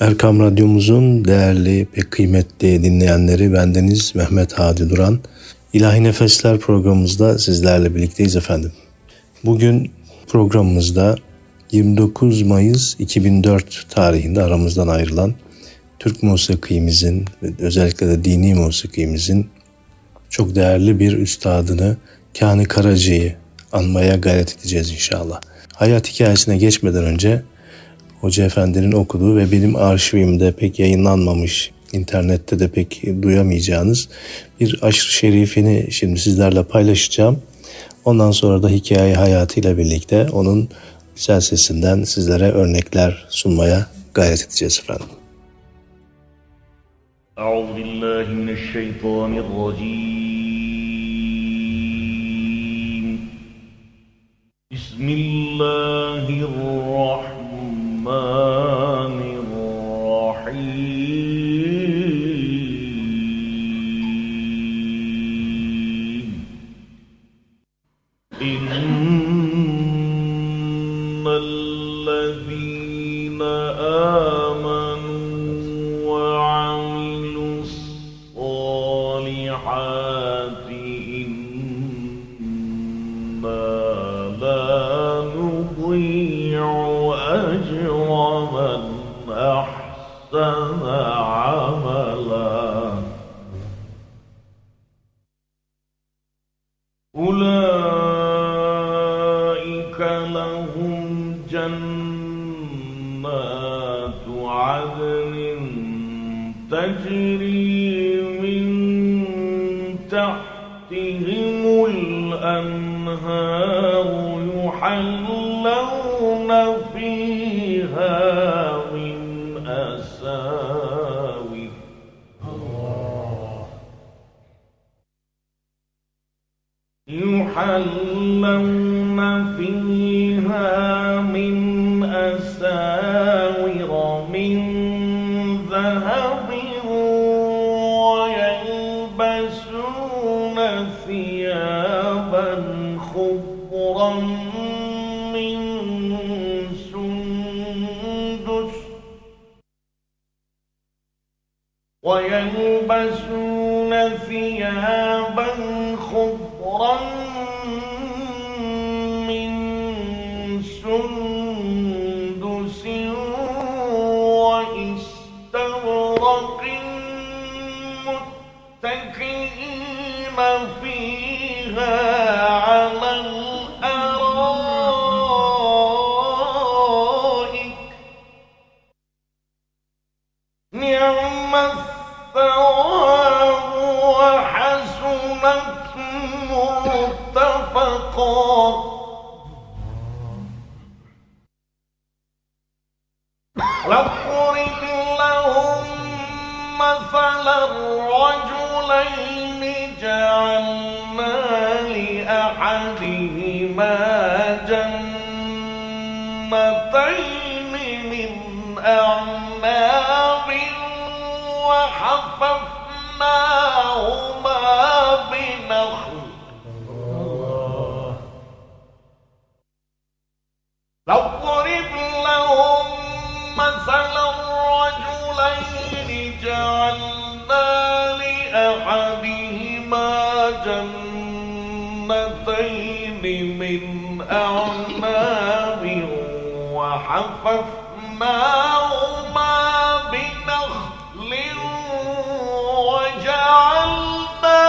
Erkam Radyomuzun değerli ve kıymetli dinleyenleri bendeniz Mehmet Hadi Duran. İlahi Nefesler programımızda sizlerle birlikteyiz efendim. Bugün programımızda 29 Mayıs 2004 tarihinde aramızdan ayrılan Türk musikimizin özellikle de dini musikimizin çok değerli bir üstadını Kani Karacı'yı anmaya gayret edeceğiz inşallah. Hayat hikayesine geçmeden önce Hoca Efendi'nin okuduğu ve benim arşivimde pek yayınlanmamış, internette de pek duyamayacağınız bir aşırı şerifini şimdi sizlerle paylaşacağım. Ondan sonra da hikaye hayatıyla birlikte onun güzel sesinden sizlere örnekler sunmaya gayret edeceğiz efendim. Euzubillahimineşşeytanirracim. Bismillahirrahmanirrahim. الرحمن Mani أولئك لهم جنات عدن تجري من تحتهم الأنهار يحلون يحلون فيها من أساور من ذهب ويلبسون ثيابا خضرا من سندس ويلبسون ثيابا مثلا الرجلين جعلنا لأحدهما جنتين من أعناب وحففناهما بنخل. واضرب لهم مثلا الرجلين جعلنا لأحدهما جنتين من أعناب وحففناهما بنخل وجعلنا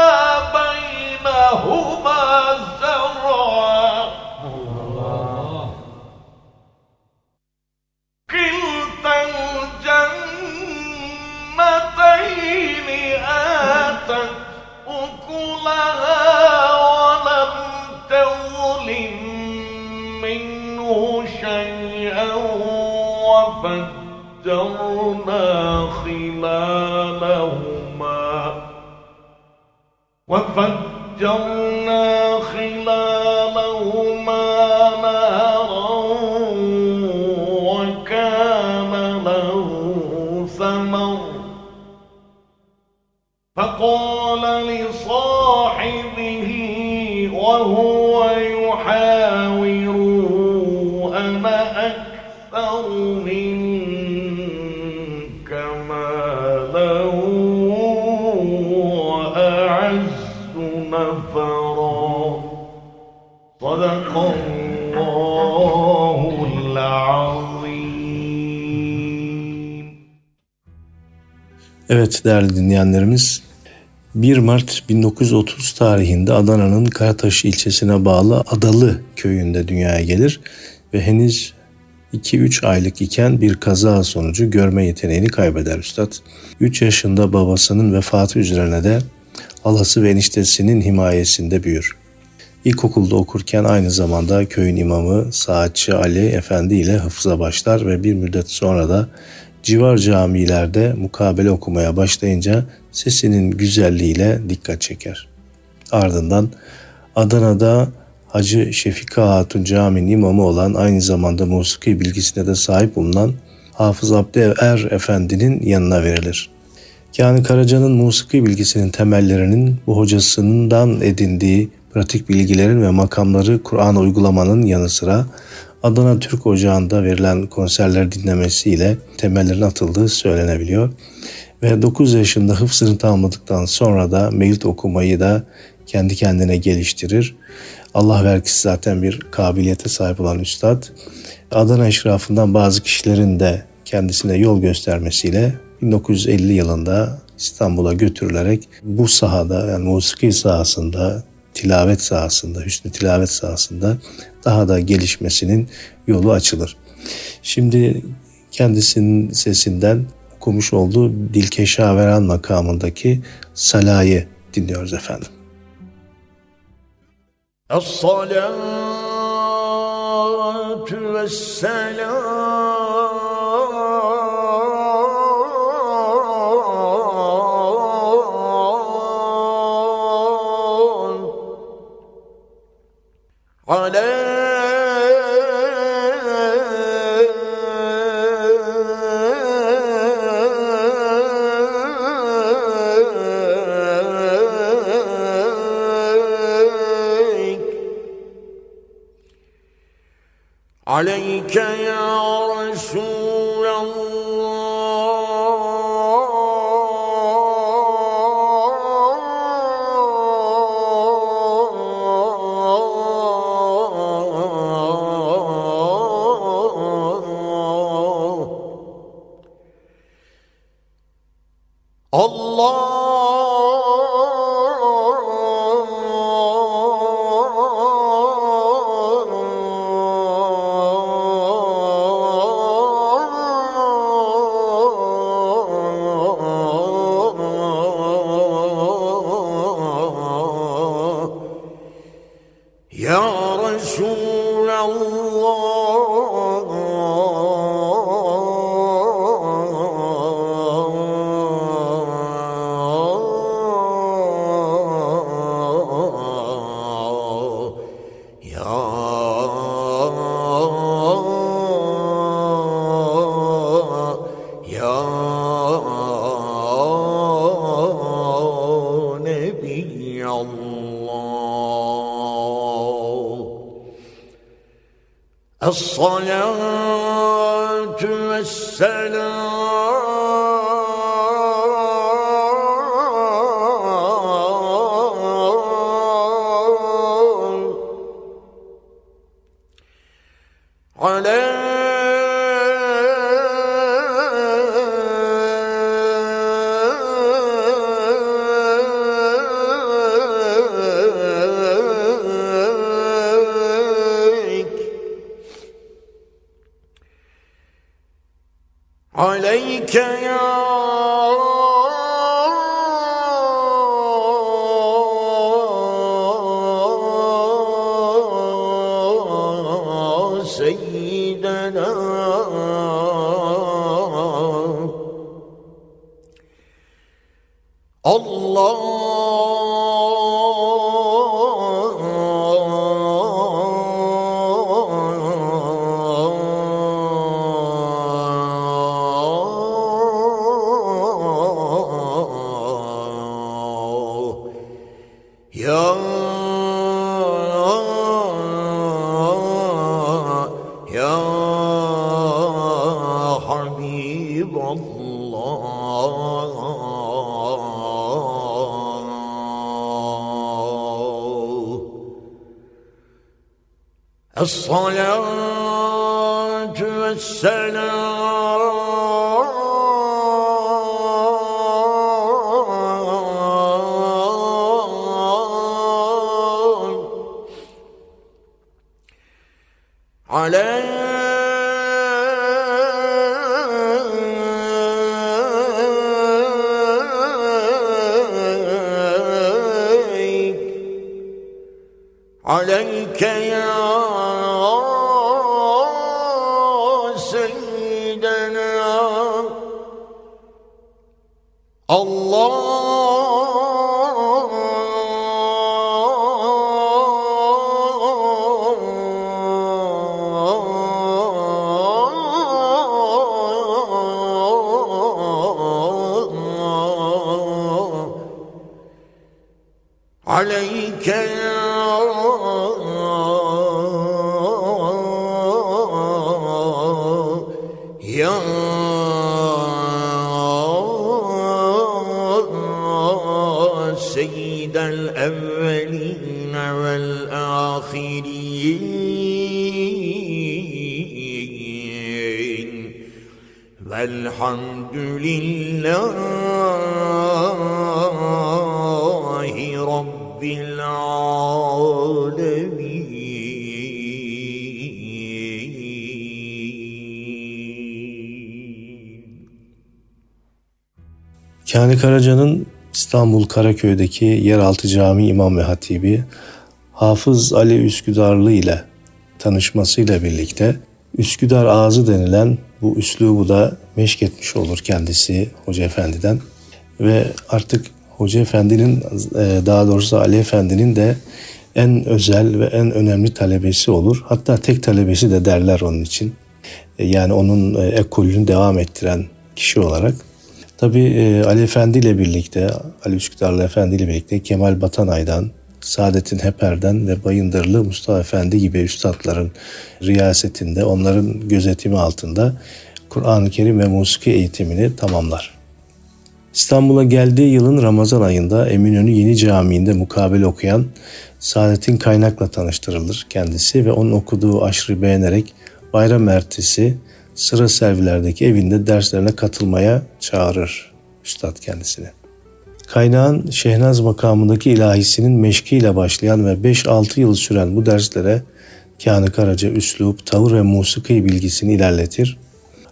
بينهما زرعا. كلتا الجنتين آتت أكلها ولم تظلم منه شيئا وفجرنا خلالهما وفجرنا خلالهما نهرا فقال لصاحبه وهو يحاوره أنا أكثر منك مالا وأعز نفرا؟ صدق الله العظيم. Evet değerli dinleyenlerimiz 1 Mart 1930 tarihinde Adana'nın Karataş ilçesine bağlı Adalı köyünde dünyaya gelir ve henüz 2-3 aylık iken bir kaza sonucu görme yeteneğini kaybeder üstad. 3 yaşında babasının vefatı üzerine de halası ve eniştesinin himayesinde büyür. İlkokulda okurken aynı zamanda köyün imamı Saatçı Ali Efendi ile hıfza başlar ve bir müddet sonra da civar camilerde mukabele okumaya başlayınca sesinin güzelliğiyle dikkat çeker. Ardından Adana'da Hacı Şefika Hatun Camii'nin imamı olan aynı zamanda musiki bilgisine de sahip bulunan Hafız Abdi Er Efendi'nin yanına verilir. Kani Karaca'nın musiki bilgisinin temellerinin bu hocasından edindiği pratik bilgilerin ve makamları Kur'an uygulamanın yanı sıra Adana Türk Ocağı'nda verilen konserler dinlemesiyle temellerin atıldığı söylenebiliyor. Ve 9 yaşında hıfzını tamamladıktan sonra da mevlid okumayı da kendi kendine geliştirir. Allah vergisi zaten bir kabiliyete sahip olan üstad. Adana eşrafından bazı kişilerin de kendisine yol göstermesiyle 1950 yılında İstanbul'a götürülerek bu sahada yani musiki sahasında, tilavet sahasında, hüsnü tilavet sahasında daha da gelişmesinin yolu açılır. Şimdi kendisinin sesinden okumuş olduğu Dilkeşaveran makamındaki Salayı dinliyoruz efendim. Es-salatu vesselam عليك يا يا حبيب الله الصلاة والسلام Velhamdülillahi Rabbil alemin. Kani Karaca'nın İstanbul Karaköy'deki yeraltı cami imam ve hatibi Hafız Ali Üsküdarlı ile tanışmasıyla birlikte Üsküdar Ağzı denilen bu üslubu da meşk etmiş olur kendisi Hoca Efendi'den. Ve artık Hoca Efendi'nin e, daha doğrusu Ali Efendi'nin de en özel ve en önemli talebesi olur. Hatta tek talebesi de derler onun için. E, Yani onun e, ekolünü devam ettiren kişi olarak. Tabii e, Ali Efendi ile birlikte, Ali Üsküdarlı Efendi ile birlikte Kemal Batanay'dan, Saadettin Heper'den ve Bayındırlı Mustafa Efendi gibi üstadların riyasetinde, onların gözetimi altında Kur'an-ı Kerim ve musiki eğitimini tamamlar. İstanbul'a geldiği yılın Ramazan ayında Eminönü Yeni Camii'nde mukabele okuyan Saadettin Kaynak'la tanıştırılır kendisi ve onun okuduğu aşrı beğenerek bayram ertesi sıra servilerdeki evinde derslerine katılmaya çağırır üstad kendisini. Kaynağın Şehnaz makamındaki ilahisinin meşkiyle başlayan ve 5-6 yıl süren bu derslere Kâni Karaca üslup, tavır ve musiki bilgisini ilerletir.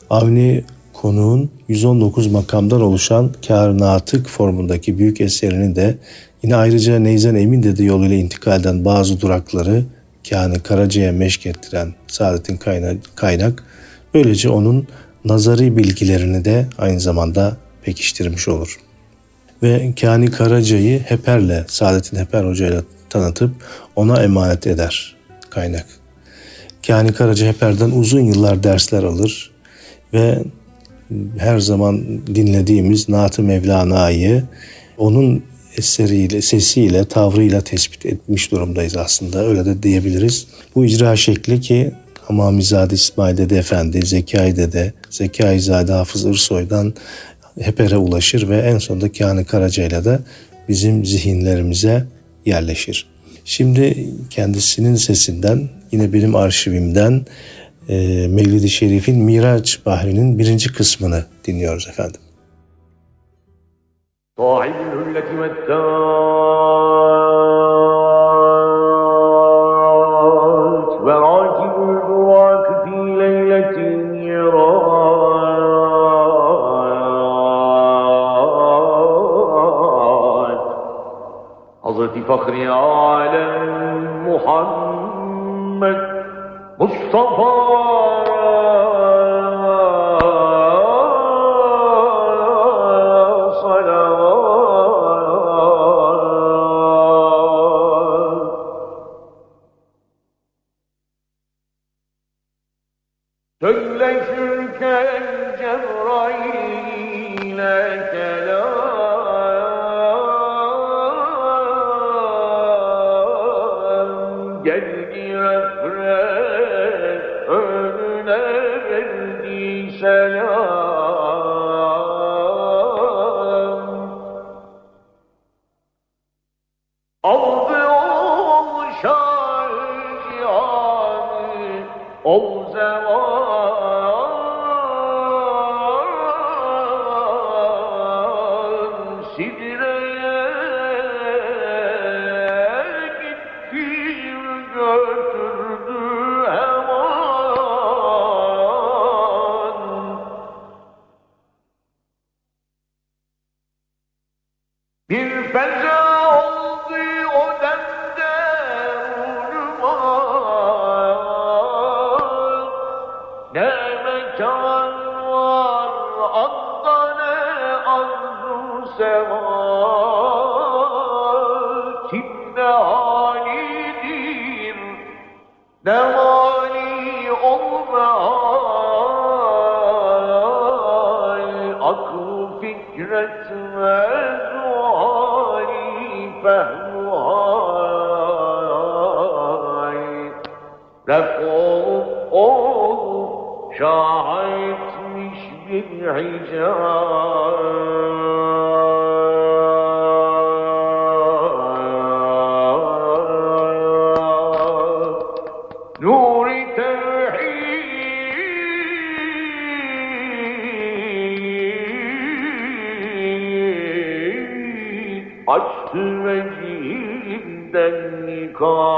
Avni konuğun 119 makamdan oluşan Kâr Natık formundaki büyük eserini de yine ayrıca Neyzen Emin Dede yoluyla intikalden bazı durakları Kâni Karaca'ya meşk ettiren Saadettin Kaynak, Kaynak böylece onun nazari bilgilerini de aynı zamanda pekiştirmiş olur. Ve Kâni Karaca'yı Heper'le, Saadettin Heper Hoca ile tanıtıp ona emanet eder kaynak. Kâni Karaca Heper'den uzun yıllar dersler alır ve her zaman dinlediğimiz Naat-ı Mevlana'yı onun eseriyle, sesiyle, tavrıyla tespit etmiş durumdayız aslında. Öyle de diyebiliriz. Bu icra şekli ki Hamamizade İsmail Dede Efendi, Zekai Dede, Zekai Zade Hafız Irsoy'dan Heper'e ulaşır ve en sonunda Kâni Karaca'yla da bizim zihinlerimize yerleşir. Şimdi kendisinin sesinden yine benim arşivimden e, Mevlid-i Şerif'in Miraç Bahri'nin birinci kısmını dinliyoruz efendim. الفخر على محمد مصطفى. تلك الجبريل نور التوحيد أشرجي الدنكار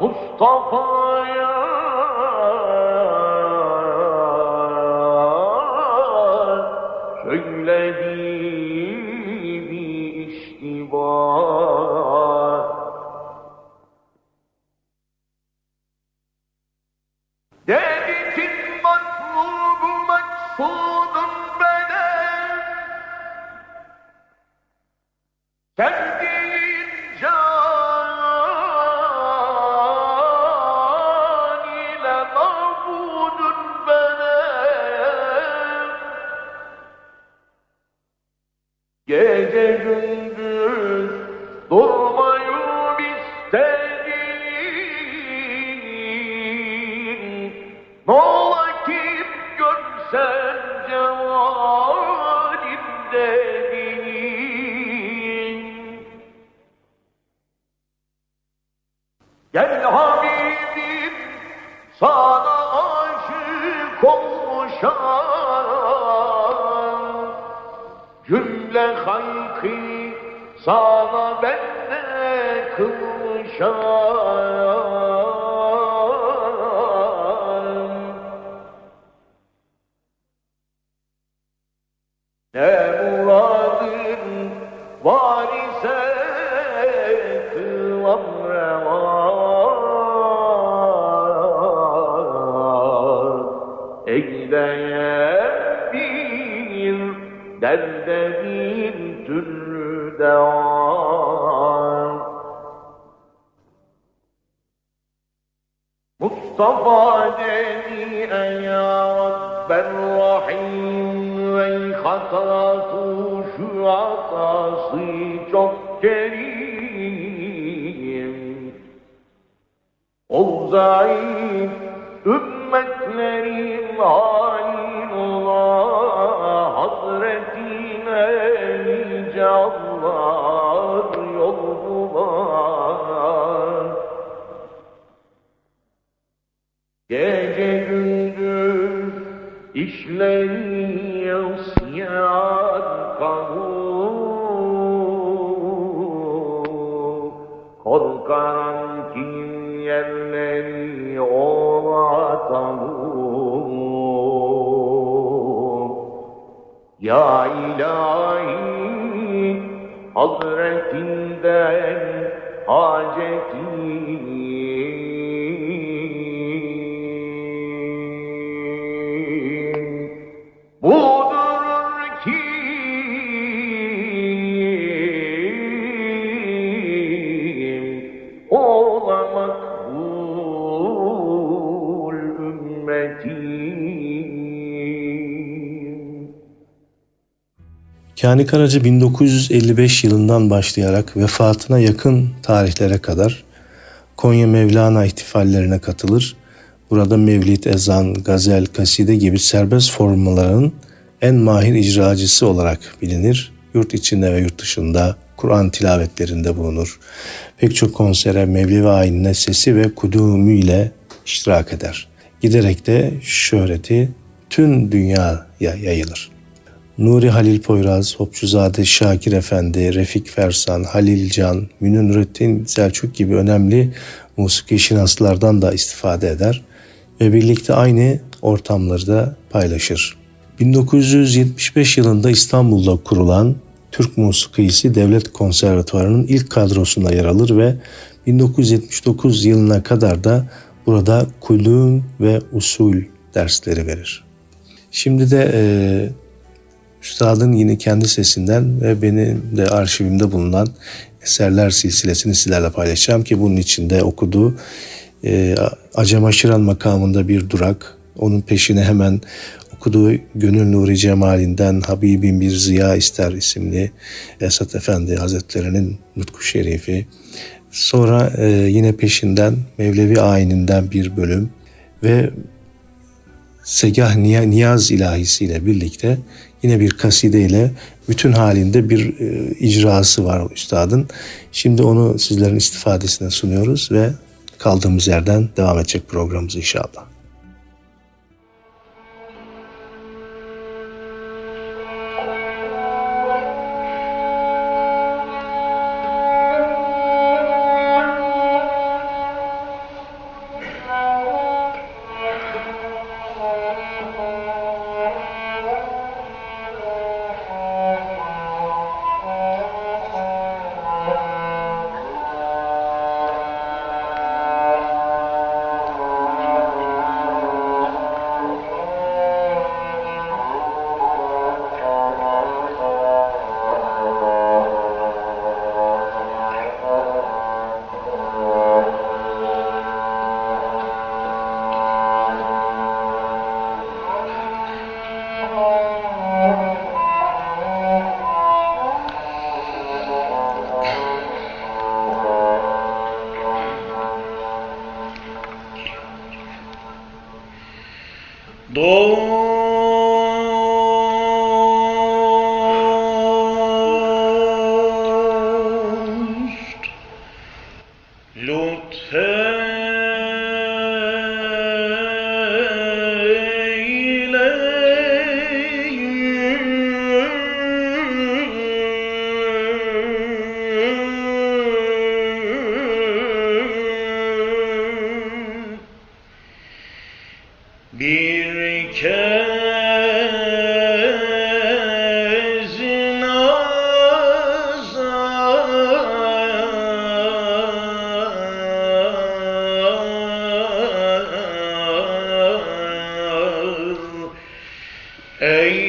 Mustafa'ya derde bir türlü devam. Mustafa dedi ya Rabben Rahim ve hatası şu hatası çok kerim. Ol zayıf ümmetlerin hali nice Allah yol bulan Gece gündüz işleri yasyar kavur. Korkan Ya ilahi Hazretinden hacetim Kani Karaca 1955 yılından başlayarak vefatına yakın tarihlere kadar Konya Mevlana ihtifallerine katılır. Burada mevlid, ezan, gazel, kaside gibi serbest formaların en mahir icracısı olarak bilinir. Yurt içinde ve yurt dışında Kur'an tilavetlerinde bulunur. Pek çok konsere, Mevlevi ayinine sesi ve kudumü ile iştirak eder. Giderek de şöhreti tüm dünyaya yayılır. Nuri Halil Poyraz, Hopçuzade Şakir Efendi, Refik Fersan, Halil Can, Münir Nurettin Selçuk gibi önemli musiki şinaslardan da istifade eder ve birlikte aynı ortamları da paylaşır. 1975 yılında İstanbul'da kurulan Türk Musikisi Devlet Konservatuvarı'nın ilk kadrosunda yer alır ve 1979 yılına kadar da burada kulüm ve usul dersleri verir. Şimdi de e, Üstadın yine kendi sesinden ve benim de arşivimde bulunan eserler silsilesini sizlerle paylaşacağım ki bunun içinde okuduğu e, Acem Aşıran makamında bir durak, onun peşine hemen okuduğu Gönül Nuri Cemalinden Habibim Bir Ziya İster isimli Esat Efendi Hazretleri'nin Nutku Şerifi. Sonra e, yine peşinden Mevlevi ayininden bir bölüm ve Segah Niyaz ilahisiyle birlikte yine bir kaside ile bütün halinde bir e, icrası var üstadın. Şimdi onu sizlerin istifadesine sunuyoruz ve kaldığımız yerden devam edecek programımız inşallah. É, em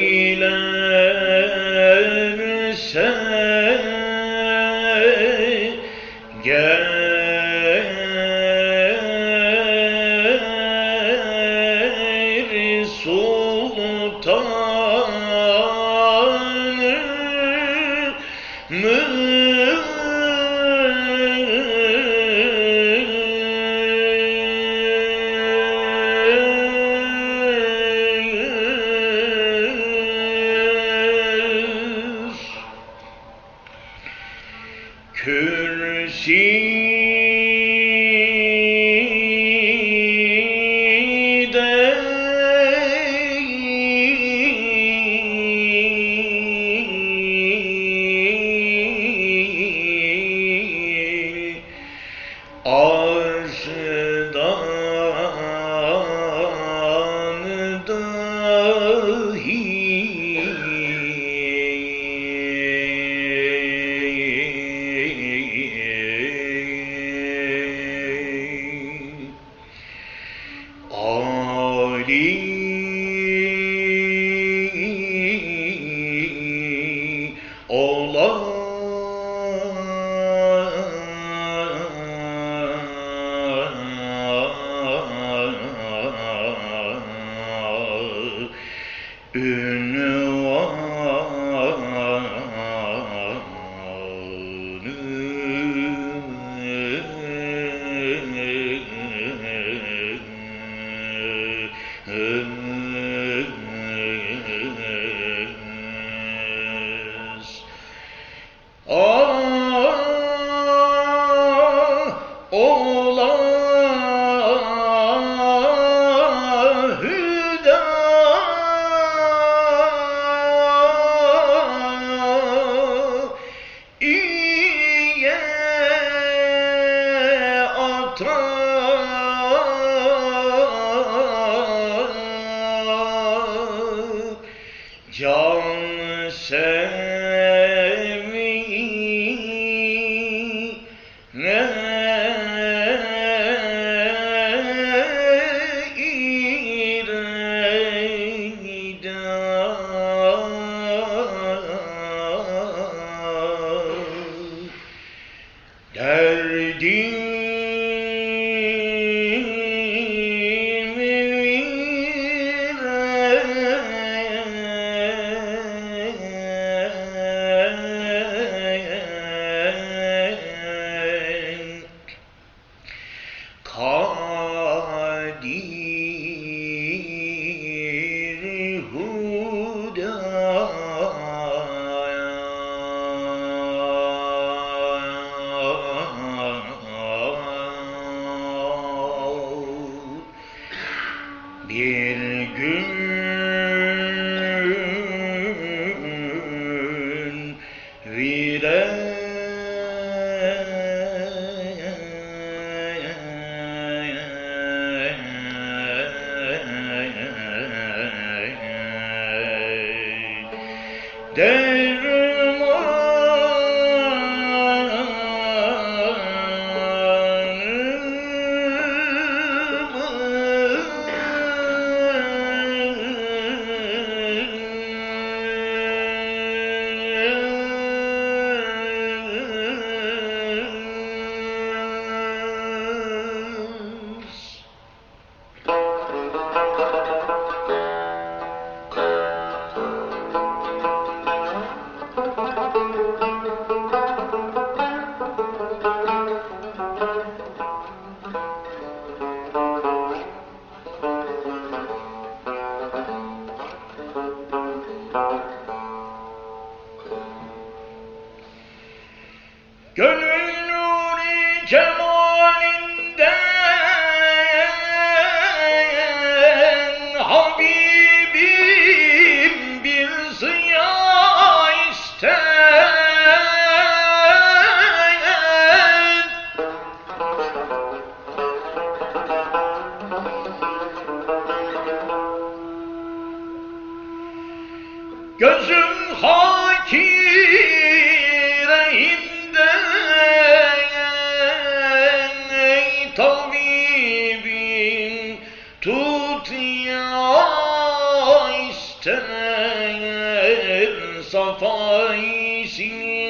وطايس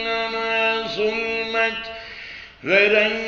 لما ظلمت فلن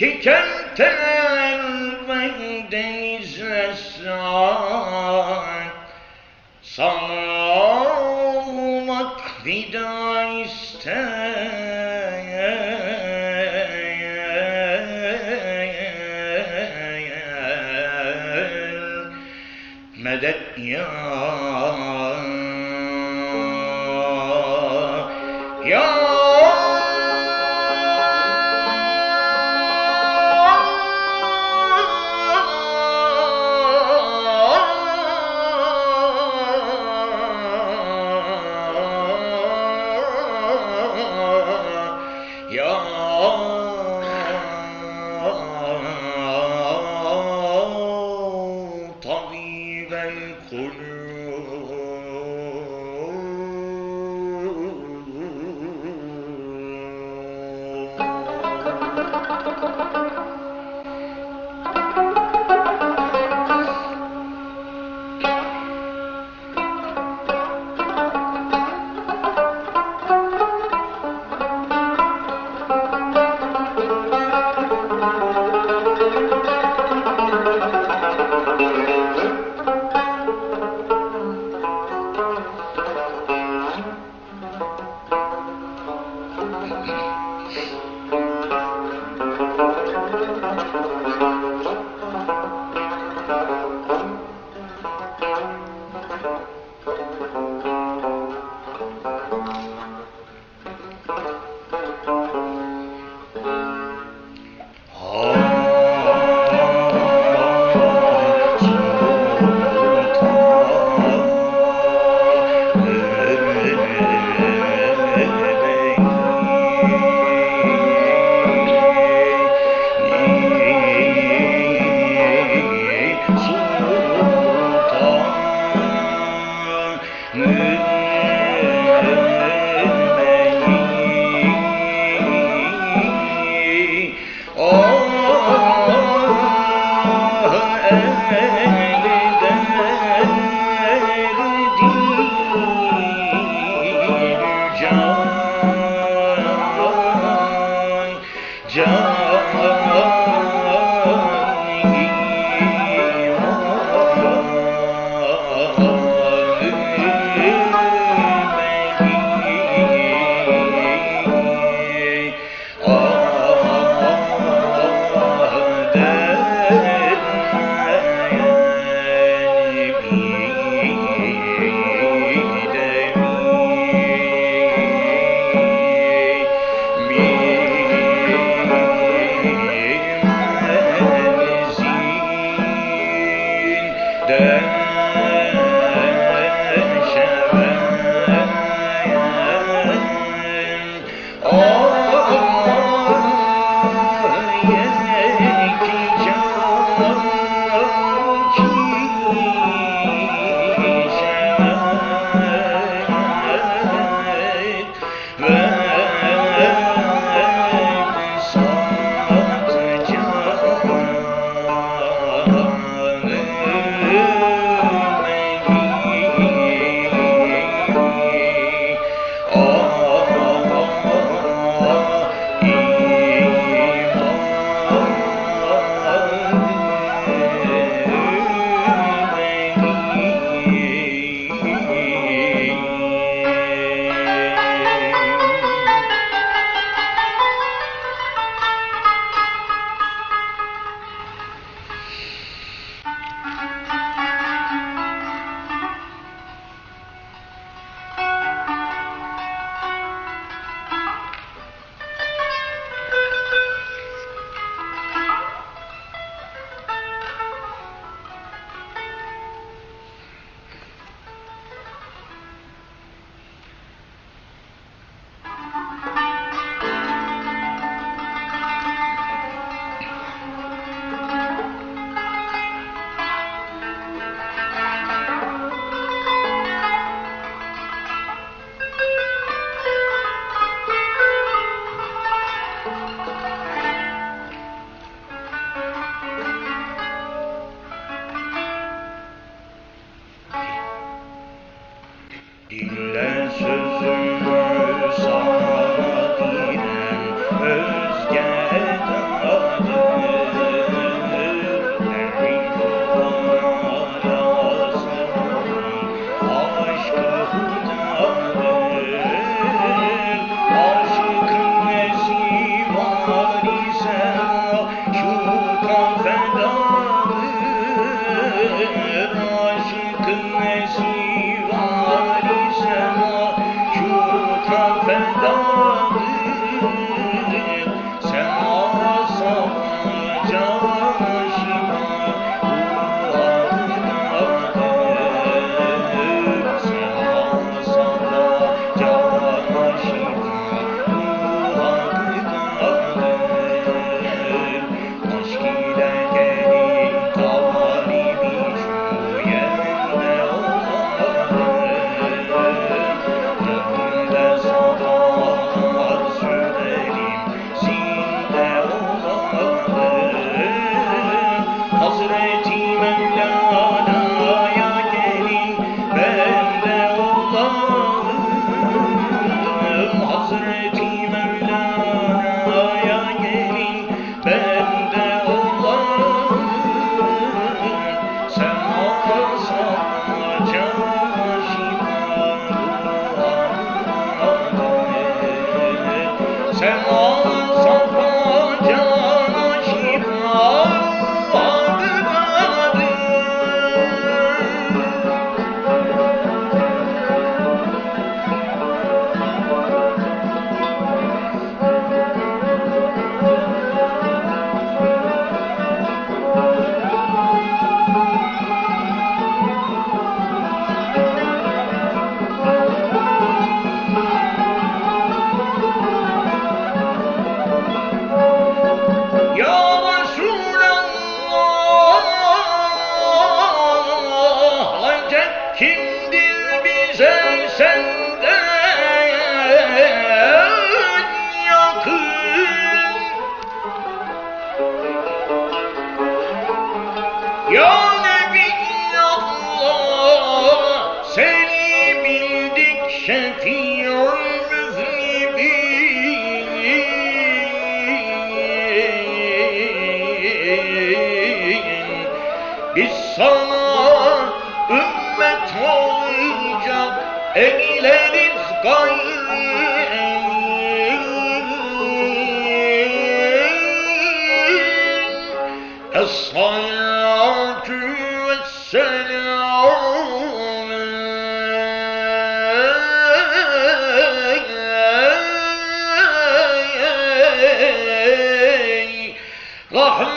Ki kenter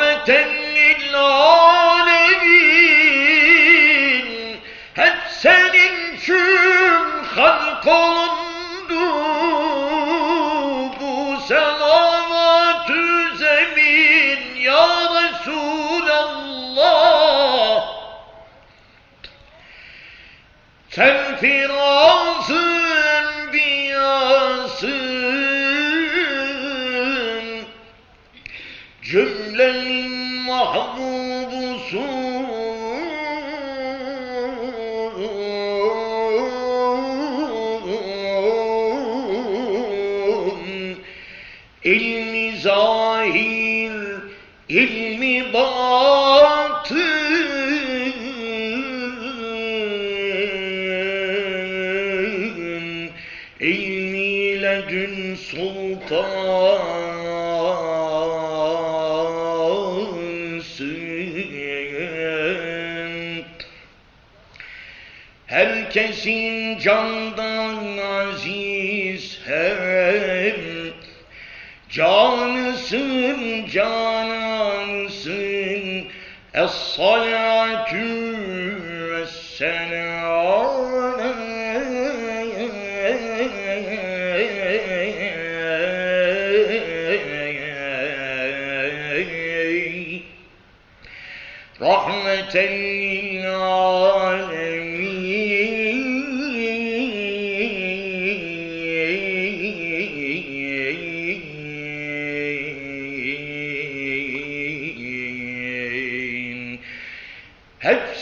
Rahmeten lil Hep senin için halk Bu selavat-ı zemin ya Resulallah. Sen firasın John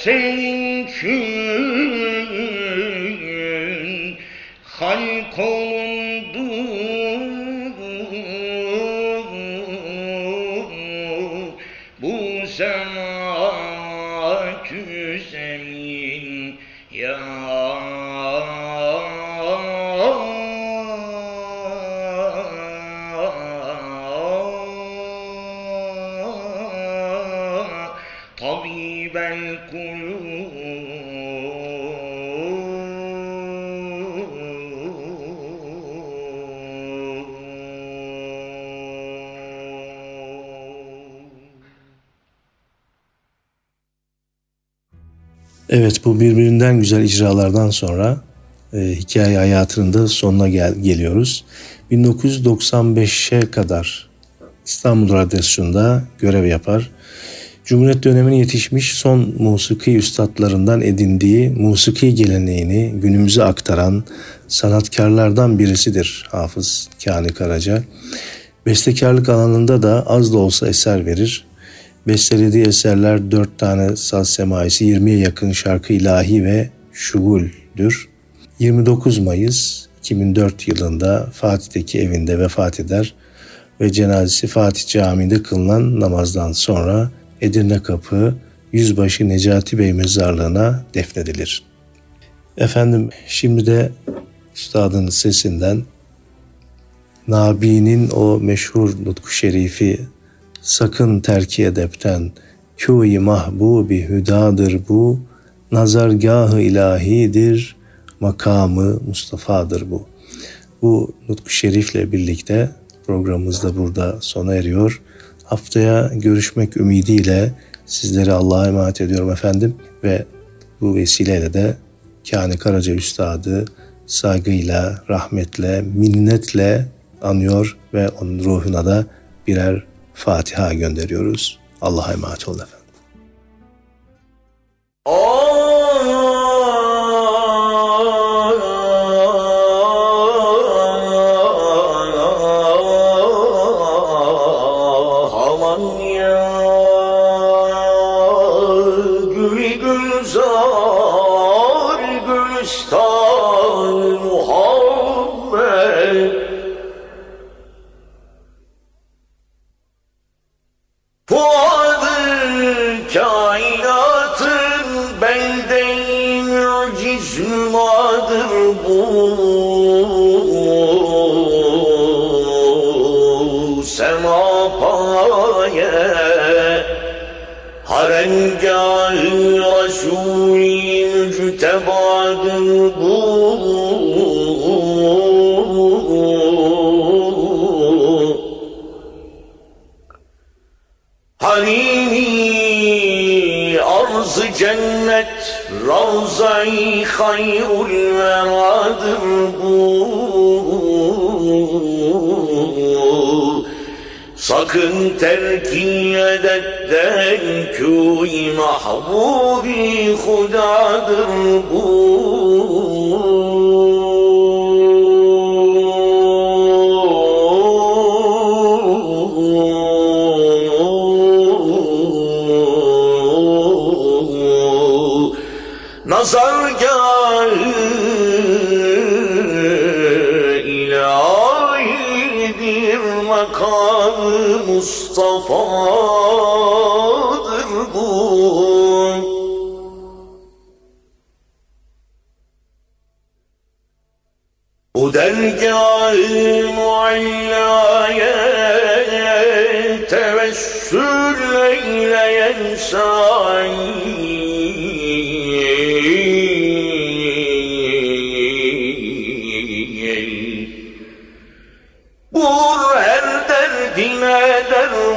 Hep senin Evet bu birbirinden güzel icralardan sonra e, hikaye hayatının da sonuna gel- geliyoruz. 1995'e kadar İstanbul Radyosu'nda görev yapar. Cumhuriyet dönemine yetişmiş son musiki üstadlarından edindiği musiki geleneğini günümüze aktaran sanatkarlardan birisidir Hafız Kani Karaca. Bestekarlık alanında da az da olsa eser verir. Bestelediği eserler 4 tane saz semaisi, 20'ye yakın şarkı ilahi ve şuguldür. 29 Mayıs 2004 yılında Fatih'teki evinde vefat eder ve cenazesi Fatih Camii'nde kılınan namazdan sonra Edirne Kapı Yüzbaşı Necati Bey mezarlığına defnedilir. Efendim şimdi de üstadın sesinden Nabi'nin o meşhur nutku şerifi sakın terki edepten kûyi mahbubi hüdadır bu nazargahı ilahidir makamı Mustafa'dır bu. Bu nutku şerifle birlikte programımız da burada sona eriyor. Haftaya görüşmek ümidiyle sizleri Allah'a emanet ediyorum efendim ve bu vesileyle de Kâni Karaca Üstad'ı saygıyla, rahmetle, minnetle anıyor ve onun ruhuna da birer Fatiha gönderiyoruz. Allah'a emanet olun efendim. Cennet Ravza-i hayrul veradır bu Sakın terki edetten kûy mahbubi hudadır bu Mustafa'dır bu. Bu dergâh-ı muallaya tevessül eyleyen sahi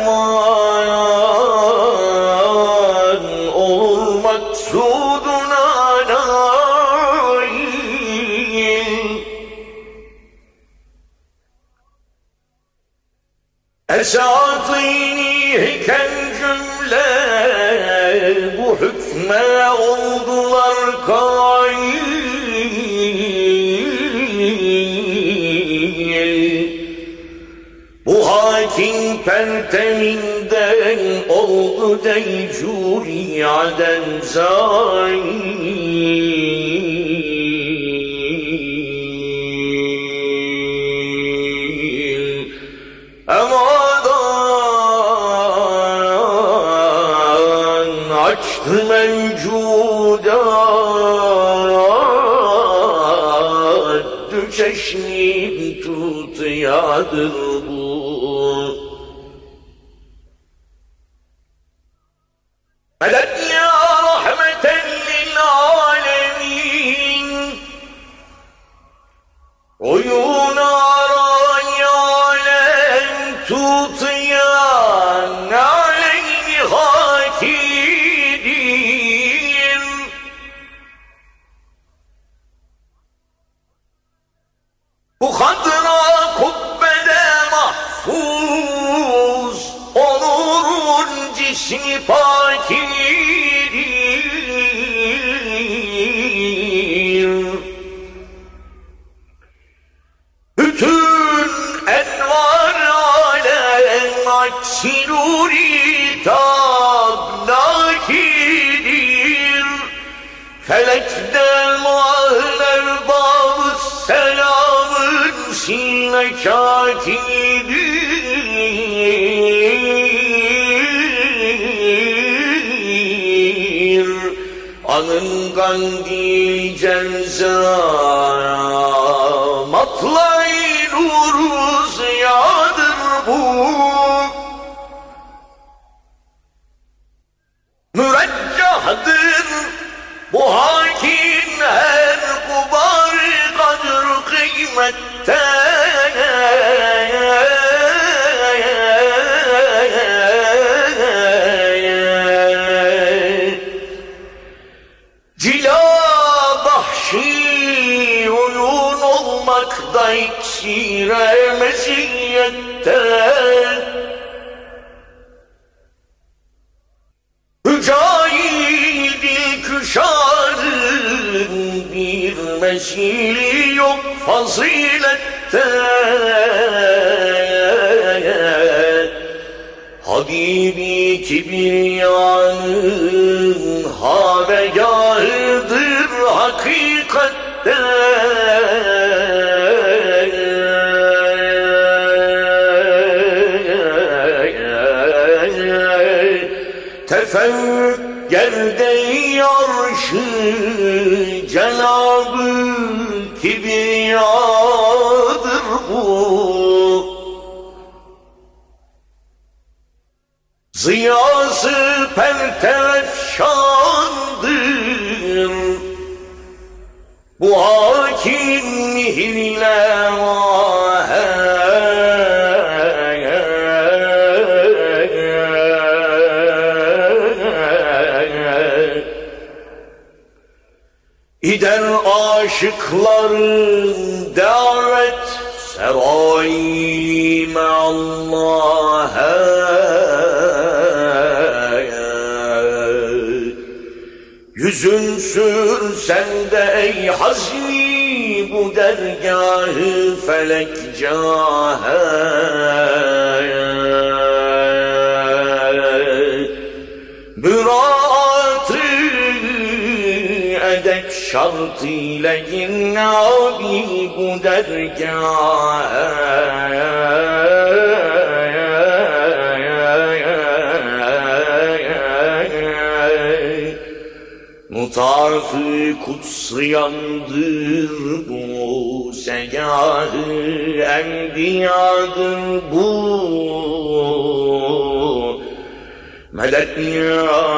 aman olmak suduna nail Eşatini hiken cümle bu hükme oldular kal hakim perteminden oldu deycuri aden zail Emadan açtı mevcudat Çeşnim tutayadır bu Anın kandil cenzara Matlay olmakta iksire meziyette Hücayidil küşarın bir mesili yok fazilette. Habibi kibriyanın havegahıdır hakikatte Tefekkerde yarşı selamı kibriyadır bu. Ziyası pertefşandır. Bu hakim hile aşıkların davet serayime Allah'a Yüzün sürsen de ey hazmi bu dergahı felek cahe şartıyla abi bu dergâhe Mutafı kutsayandır bu segahı enbiyadır bu Medet ya